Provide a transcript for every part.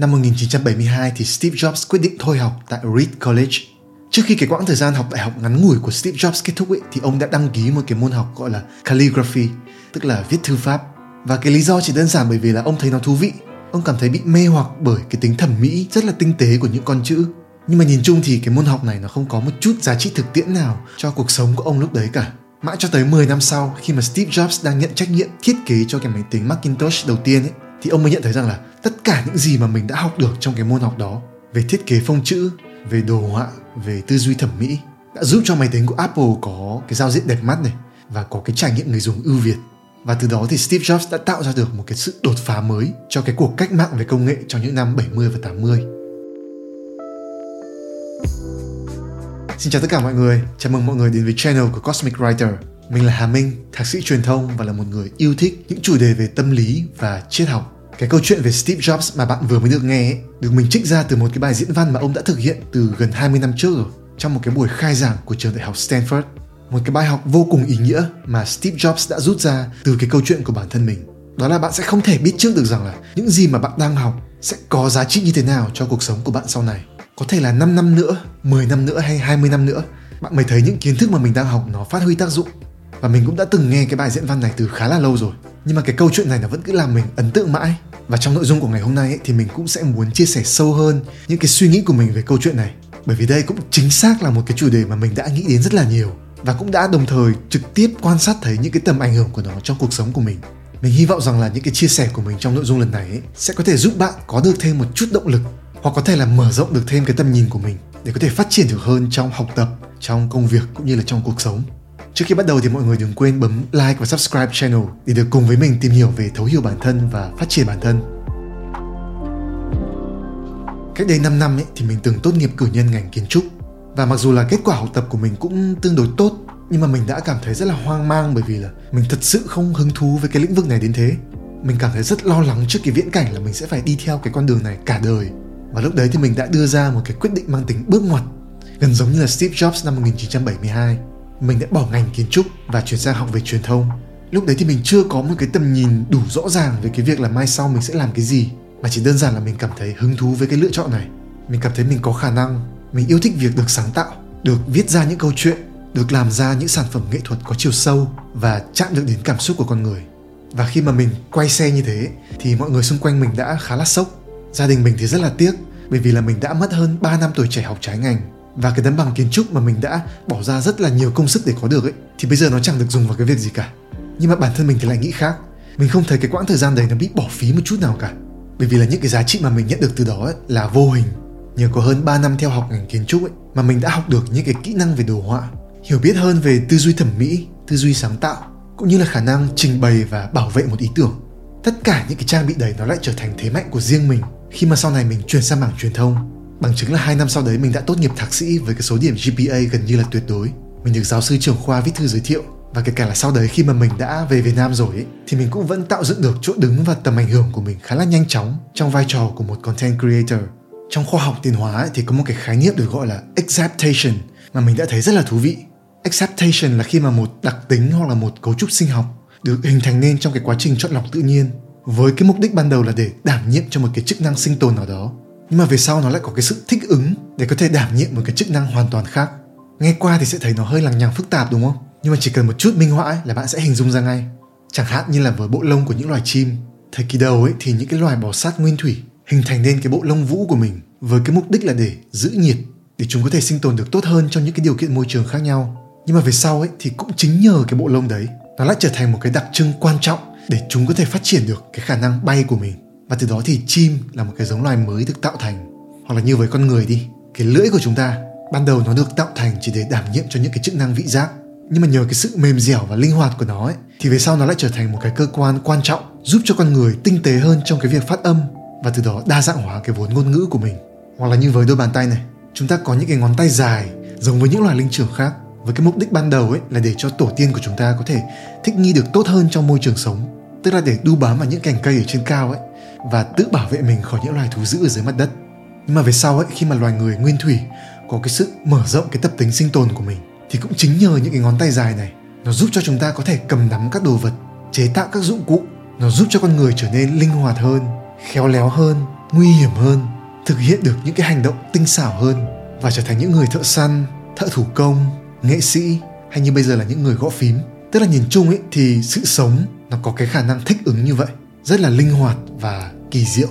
Năm 1972 thì Steve Jobs quyết định thôi học tại Reed College. Trước khi cái quãng thời gian học đại học ngắn ngủi của Steve Jobs kết thúc ấy, thì ông đã đăng ký một cái môn học gọi là calligraphy, tức là viết thư pháp. Và cái lý do chỉ đơn giản bởi vì là ông thấy nó thú vị. Ông cảm thấy bị mê hoặc bởi cái tính thẩm mỹ rất là tinh tế của những con chữ. Nhưng mà nhìn chung thì cái môn học này nó không có một chút giá trị thực tiễn nào cho cuộc sống của ông lúc đấy cả. Mãi cho tới 10 năm sau khi mà Steve Jobs đang nhận trách nhiệm thiết kế cho cái máy tính Macintosh đầu tiên ấy thì ông mới nhận thấy rằng là tất cả những gì mà mình đã học được trong cái môn học đó về thiết kế phông chữ, về đồ họa, về tư duy thẩm mỹ đã giúp cho máy tính của Apple có cái giao diện đẹp mắt này và có cái trải nghiệm người dùng ưu việt. Và từ đó thì Steve Jobs đã tạo ra được một cái sự đột phá mới cho cái cuộc cách mạng về công nghệ trong những năm 70 và 80. Xin chào tất cả mọi người, chào mừng mọi người đến với channel của Cosmic Writer. Mình là Hà Minh, thạc sĩ truyền thông và là một người yêu thích những chủ đề về tâm lý và triết học. Cái câu chuyện về Steve Jobs mà bạn vừa mới được nghe ấy, được mình trích ra từ một cái bài diễn văn mà ông đã thực hiện từ gần 20 năm trước rồi, trong một cái buổi khai giảng của trường đại học Stanford. Một cái bài học vô cùng ý nghĩa mà Steve Jobs đã rút ra từ cái câu chuyện của bản thân mình. Đó là bạn sẽ không thể biết trước được rằng là những gì mà bạn đang học sẽ có giá trị như thế nào cho cuộc sống của bạn sau này. Có thể là 5 năm nữa, 10 năm nữa hay 20 năm nữa, bạn mới thấy những kiến thức mà mình đang học nó phát huy tác dụng và mình cũng đã từng nghe cái bài diễn văn này từ khá là lâu rồi nhưng mà cái câu chuyện này nó vẫn cứ làm mình ấn tượng mãi và trong nội dung của ngày hôm nay ấy, thì mình cũng sẽ muốn chia sẻ sâu hơn những cái suy nghĩ của mình về câu chuyện này. Bởi vì đây cũng chính xác là một cái chủ đề mà mình đã nghĩ đến rất là nhiều và cũng đã đồng thời trực tiếp quan sát thấy những cái tầm ảnh hưởng của nó trong cuộc sống của mình. Mình hy vọng rằng là những cái chia sẻ của mình trong nội dung lần này ấy, sẽ có thể giúp bạn có được thêm một chút động lực hoặc có thể là mở rộng được thêm cái tầm nhìn của mình để có thể phát triển được hơn trong học tập trong công việc cũng như là trong cuộc sống. Trước khi bắt đầu thì mọi người đừng quên bấm like và subscribe channel để được cùng với mình tìm hiểu về thấu hiểu bản thân và phát triển bản thân. Cách đây 5 năm ấy, thì mình từng tốt nghiệp cử nhân ngành kiến trúc và mặc dù là kết quả học tập của mình cũng tương đối tốt nhưng mà mình đã cảm thấy rất là hoang mang bởi vì là mình thật sự không hứng thú với cái lĩnh vực này đến thế. Mình cảm thấy rất lo lắng trước cái viễn cảnh là mình sẽ phải đi theo cái con đường này cả đời. Và lúc đấy thì mình đã đưa ra một cái quyết định mang tính bước ngoặt gần giống như là Steve Jobs năm 1972 mình đã bỏ ngành kiến trúc và chuyển sang học về truyền thông. Lúc đấy thì mình chưa có một cái tầm nhìn đủ rõ ràng về cái việc là mai sau mình sẽ làm cái gì, mà chỉ đơn giản là mình cảm thấy hứng thú với cái lựa chọn này. Mình cảm thấy mình có khả năng, mình yêu thích việc được sáng tạo, được viết ra những câu chuyện, được làm ra những sản phẩm nghệ thuật có chiều sâu và chạm được đến cảm xúc của con người. Và khi mà mình quay xe như thế, thì mọi người xung quanh mình đã khá là sốc. Gia đình mình thì rất là tiếc, bởi vì là mình đã mất hơn 3 năm tuổi trẻ học trái ngành và cái tấm bằng kiến trúc mà mình đã bỏ ra rất là nhiều công sức để có được ấy thì bây giờ nó chẳng được dùng vào cái việc gì cả. Nhưng mà bản thân mình thì lại nghĩ khác. Mình không thấy cái quãng thời gian đấy nó bị bỏ phí một chút nào cả. Bởi vì là những cái giá trị mà mình nhận được từ đó ấy, là vô hình. Nhờ có hơn 3 năm theo học ngành kiến trúc ấy, mà mình đã học được những cái kỹ năng về đồ họa hiểu biết hơn về tư duy thẩm mỹ tư duy sáng tạo cũng như là khả năng trình bày và bảo vệ một ý tưởng. Tất cả những cái trang bị đấy nó lại trở thành thế mạnh của riêng mình khi mà sau này mình chuyển sang mảng truyền thông. Bằng chứng là hai năm sau đấy mình đã tốt nghiệp thạc sĩ với cái số điểm GPA gần như là tuyệt đối. Mình được giáo sư trưởng khoa viết thư giới thiệu và kể cả là sau đấy khi mà mình đã về Việt Nam rồi ấy, thì mình cũng vẫn tạo dựng được chỗ đứng và tầm ảnh hưởng của mình khá là nhanh chóng trong vai trò của một content creator. Trong khoa học tiến hóa ấy, thì có một cái khái niệm được gọi là acceptation mà mình đã thấy rất là thú vị. Acceptation là khi mà một đặc tính hoặc là một cấu trúc sinh học được hình thành nên trong cái quá trình chọn lọc tự nhiên với cái mục đích ban đầu là để đảm nhiệm cho một cái chức năng sinh tồn nào đó nhưng mà về sau nó lại có cái sự thích ứng để có thể đảm nhiệm một cái chức năng hoàn toàn khác? Nghe qua thì sẽ thấy nó hơi lằng nhằng phức tạp đúng không? Nhưng mà chỉ cần một chút minh họa ấy, là bạn sẽ hình dung ra ngay. Chẳng hạn như là với bộ lông của những loài chim thời kỳ đầu ấy thì những cái loài bò sát nguyên thủy hình thành nên cái bộ lông vũ của mình với cái mục đích là để giữ nhiệt để chúng có thể sinh tồn được tốt hơn trong những cái điều kiện môi trường khác nhau. Nhưng mà về sau ấy thì cũng chính nhờ cái bộ lông đấy nó lại trở thành một cái đặc trưng quan trọng để chúng có thể phát triển được cái khả năng bay của mình và từ đó thì chim là một cái giống loài mới được tạo thành. Hoặc là như với con người đi cái lưỡi của chúng ta ban đầu nó được tạo thành chỉ để đảm nhiệm cho những cái chức năng vị giác. Nhưng mà nhờ cái sự mềm dẻo và linh hoạt của nó ấy, thì về sau nó lại trở thành một cái cơ quan quan trọng giúp cho con người tinh tế hơn trong cái việc phát âm và từ đó đa dạng hóa cái vốn ngôn ngữ của mình. Hoặc là như với đôi bàn tay này chúng ta có những cái ngón tay dài giống với những loài linh trưởng khác. Với cái mục đích ban đầu ấy là để cho tổ tiên của chúng ta có thể thích nghi được tốt hơn trong môi trường sống. Tức là để đu bám vào những cành cây ở trên cao ấy và tự bảo vệ mình khỏi những loài thú dữ ở dưới mặt đất. Nhưng mà về sau ấy, khi mà loài người nguyên thủy có cái sự mở rộng cái tập tính sinh tồn của mình, thì cũng chính nhờ những cái ngón tay dài này, nó giúp cho chúng ta có thể cầm nắm các đồ vật, chế tạo các dụng cụ. Nó giúp cho con người trở nên linh hoạt hơn, khéo léo hơn, nguy hiểm hơn, thực hiện được những cái hành động tinh xảo hơn và trở thành những người thợ săn, thợ thủ công, nghệ sĩ hay như bây giờ là những người gõ phím. Tức là nhìn chung ấy, thì sự sống nó có cái khả năng thích ứng như vậy rất là linh hoạt và kỳ diệu.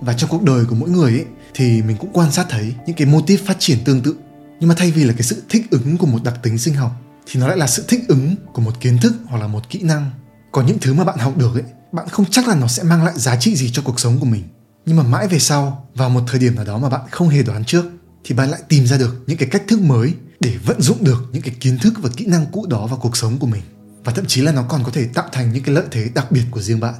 Và trong cuộc đời của mỗi người ấy, thì mình cũng quan sát thấy những cái mô típ phát triển tương tự. Nhưng mà thay vì là cái sự thích ứng của một đặc tính sinh học, thì nó lại là sự thích ứng của một kiến thức hoặc là một kỹ năng. Có những thứ mà bạn học được ấy, bạn không chắc là nó sẽ mang lại giá trị gì cho cuộc sống của mình. Nhưng mà mãi về sau, vào một thời điểm nào đó mà bạn không hề đoán trước, thì bạn lại tìm ra được những cái cách thức mới để vận dụng được những cái kiến thức và kỹ năng cũ đó vào cuộc sống của mình. Và thậm chí là nó còn có thể tạo thành những cái lợi thế đặc biệt của riêng bạn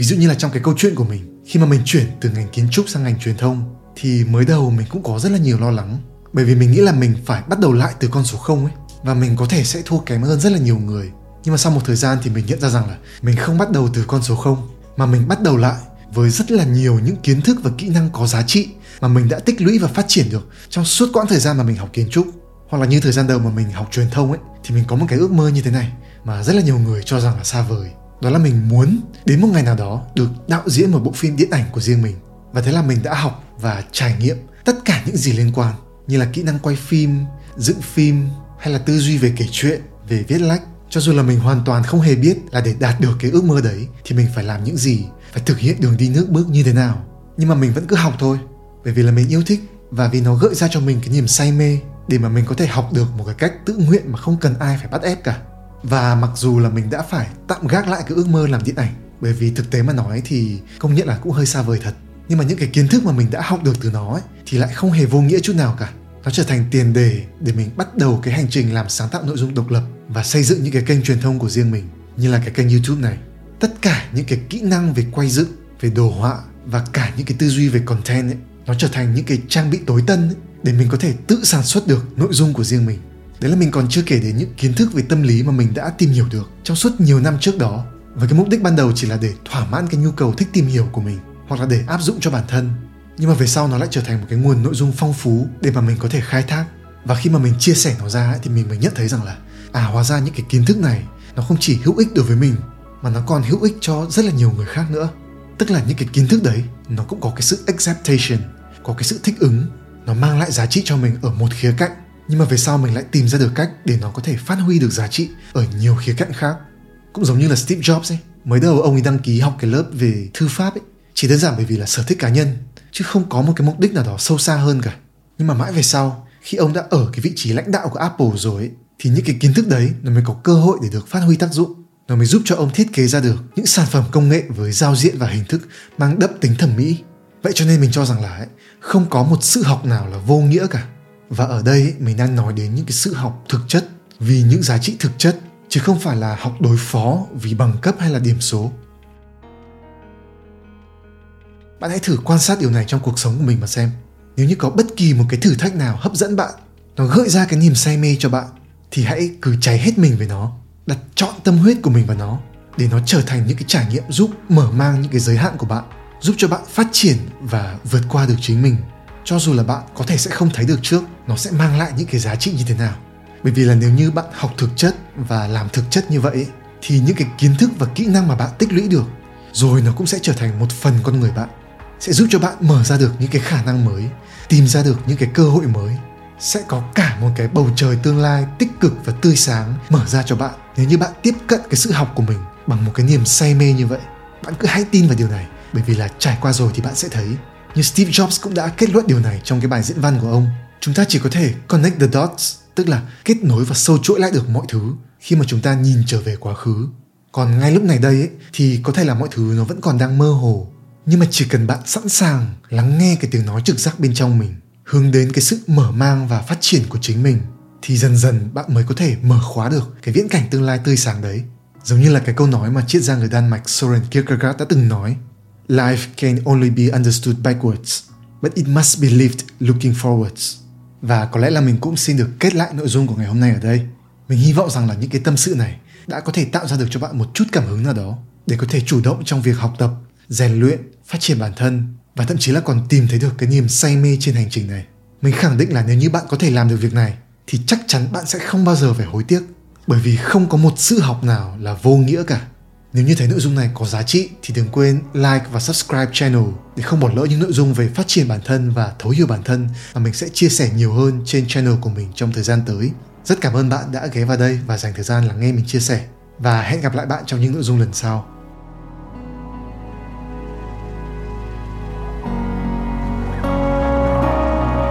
ví dụ như là trong cái câu chuyện của mình, khi mà mình chuyển từ ngành kiến trúc sang ngành truyền thông, thì mới đầu mình cũng có rất là nhiều lo lắng. Bởi vì mình nghĩ là mình phải bắt đầu lại từ con số không ấy, và mình có thể sẽ thua kém hơn rất là nhiều người. Nhưng mà sau một thời gian thì mình nhận ra rằng là mình không bắt đầu từ con số không, mà mình bắt đầu lại với rất là nhiều những kiến thức và kỹ năng có giá trị mà mình đã tích lũy và phát triển được trong suốt quãng thời gian mà mình học kiến trúc. Hoặc là như thời gian đầu mà mình học truyền thông ấy, thì mình có một cái ước mơ như thế này mà rất là nhiều người cho rằng là xa vời đó là mình muốn đến một ngày nào đó được đạo diễn một bộ phim điện ảnh của riêng mình. Và thế là mình đã học và trải nghiệm tất cả những gì liên quan, như là kỹ năng quay phim, dựng phim, hay là tư duy về kể chuyện, về viết lách. Cho dù là mình hoàn toàn không hề biết là để đạt được cái ước mơ đấy, thì mình phải làm những gì, phải thực hiện đường đi nước bước như thế nào. Nhưng mà mình vẫn cứ học thôi, bởi vì là mình yêu thích và vì nó gợi ra cho mình cái niềm say mê để mà mình có thể học được một cái cách tự nguyện mà không cần ai phải bắt ép cả và mặc dù là mình đã phải tạm gác lại cái ước mơ làm điện ảnh bởi vì thực tế mà nói thì công nhận là cũng hơi xa vời thật. Nhưng mà những cái kiến thức mà mình đã học được từ nó ấy, thì lại không hề vô nghĩa chút nào cả. Nó trở thành tiền đề để mình bắt đầu cái hành trình làm sáng tạo nội dung độc lập và xây dựng những cái kênh truyền thông của riêng mình như là cái kênh youtube này. Tất cả những cái kỹ năng về quay dựng về đồ họa và cả những cái tư duy về content ấy nó trở thành những cái trang bị tối tân ấy, để mình có thể tự sản xuất được nội dung của riêng mình đấy là mình còn chưa kể đến những kiến thức về tâm lý mà mình đã tìm hiểu được trong suốt nhiều năm trước đó. Và cái mục đích ban đầu chỉ là để thỏa mãn cái nhu cầu thích tìm hiểu của mình, hoặc là để áp dụng cho bản thân. Nhưng mà về sau nó lại trở thành một cái nguồn nội dung phong phú để mà mình có thể khai thác. Và khi mà mình chia sẻ nó ra thì mình mới nhận thấy rằng là à hóa ra những cái kiến thức này nó không chỉ hữu ích đối với mình, mà nó còn hữu ích cho rất là nhiều người khác nữa. Tức là những cái kiến thức đấy, nó cũng có cái sự acceptation, có cái sự thích ứng, nó mang lại giá trị cho mình ở một khía cạnh nhưng mà về sau mình lại tìm ra được cách để nó có thể phát huy được giá trị ở nhiều khía cạnh khác. Cũng giống như là Steve Jobs ấy. Mới đầu ông ấy đăng ký học cái lớp về thư pháp ấy. Chỉ đơn giản bởi vì là sở thích cá nhân chứ không có một cái mục đích nào đó sâu xa hơn cả. Nhưng mà mãi về sau khi ông đã ở cái vị trí lãnh đạo của Apple rồi ấy, thì những cái kiến thức đấy nó mới có cơ hội để được phát huy tác dụng. Nó mới giúp cho ông thiết kế ra được những sản phẩm công nghệ với giao diện và hình thức mang đậm tính thẩm mỹ. Vậy cho nên mình cho rằng là ấy, không có một sự học nào là vô nghĩa cả và ở đây, mình đang nói đến những cái sự học thực chất vì những giá trị thực chất, chứ không phải là học đối phó vì bằng cấp hay là điểm số. Bạn hãy thử quan sát điều này trong cuộc sống của mình mà xem. Nếu như có bất kỳ một cái thử thách nào hấp dẫn bạn, nó gợi ra cái niềm say mê cho bạn, thì hãy cứ cháy hết mình với nó, đặt trọn tâm huyết của mình vào nó, để nó trở thành những cái trải nghiệm giúp mở mang những cái giới hạn của bạn, giúp cho bạn phát triển và vượt qua được chính mình cho dù là bạn, có thể sẽ không thấy được trước. Nó sẽ mang lại những cái giá trị như thế nào. Bởi vì là nếu như bạn học thực chất và làm thực chất như vậy, thì những cái kiến thức và kỹ năng mà bạn tích lũy được, rồi nó cũng sẽ trở thành một phần con người bạn. Sẽ giúp cho bạn mở ra được những cái khả năng mới, tìm ra được những cái cơ hội mới. Sẽ có cả một cái bầu trời tương lai tích cực và tươi sáng mở ra cho bạn. Nếu như bạn tiếp cận cái sự học của mình bằng một cái niềm say mê như vậy, bạn cứ hãy tin vào điều này. Bởi vì là trải qua rồi thì bạn sẽ thấy như Steve Jobs cũng đã kết luận điều này trong cái bài diễn văn của ông. Chúng ta chỉ có thể connect the dots tức là kết nối và sâu chuỗi lại được mọi thứ khi mà chúng ta nhìn trở về quá khứ. Còn ngay lúc này đây ấy, thì có thể là mọi thứ nó vẫn còn đang mơ hồ nhưng mà chỉ cần bạn sẵn sàng lắng nghe cái tiếng nói trực giác bên trong mình hướng đến cái sự mở mang và phát triển của chính mình thì dần dần bạn mới có thể mở khóa được cái viễn cảnh tương lai tươi sáng đấy. Giống như là cái câu nói mà triết gia người Đan Mạch Soren Kierkegaard đã từng nói Life can only be understood backwards, but it must be lived looking forwards. Và có lẽ là mình cũng xin được kết lại nội dung của ngày hôm nay ở đây. Mình hy vọng rằng là những cái tâm sự này đã có thể tạo ra được cho bạn một chút cảm hứng nào đó để có thể chủ động trong việc học tập, rèn luyện, phát triển bản thân và thậm chí là còn tìm thấy được cái niềm say mê trên hành trình này. Mình khẳng định là nếu như bạn có thể làm được việc này, thì chắc chắn bạn sẽ không bao giờ phải hối tiếc, bởi vì không có một sự học nào là vô nghĩa cả. Nếu như thấy nội dung này có giá trị thì đừng quên like và subscribe channel để không bỏ lỡ những nội dung về phát triển bản thân và thấu hiểu bản thân mà mình sẽ chia sẻ nhiều hơn trên channel của mình trong thời gian tới. Rất cảm ơn bạn đã ghé vào đây và dành thời gian lắng nghe mình chia sẻ và hẹn gặp lại bạn trong những nội dung lần sau.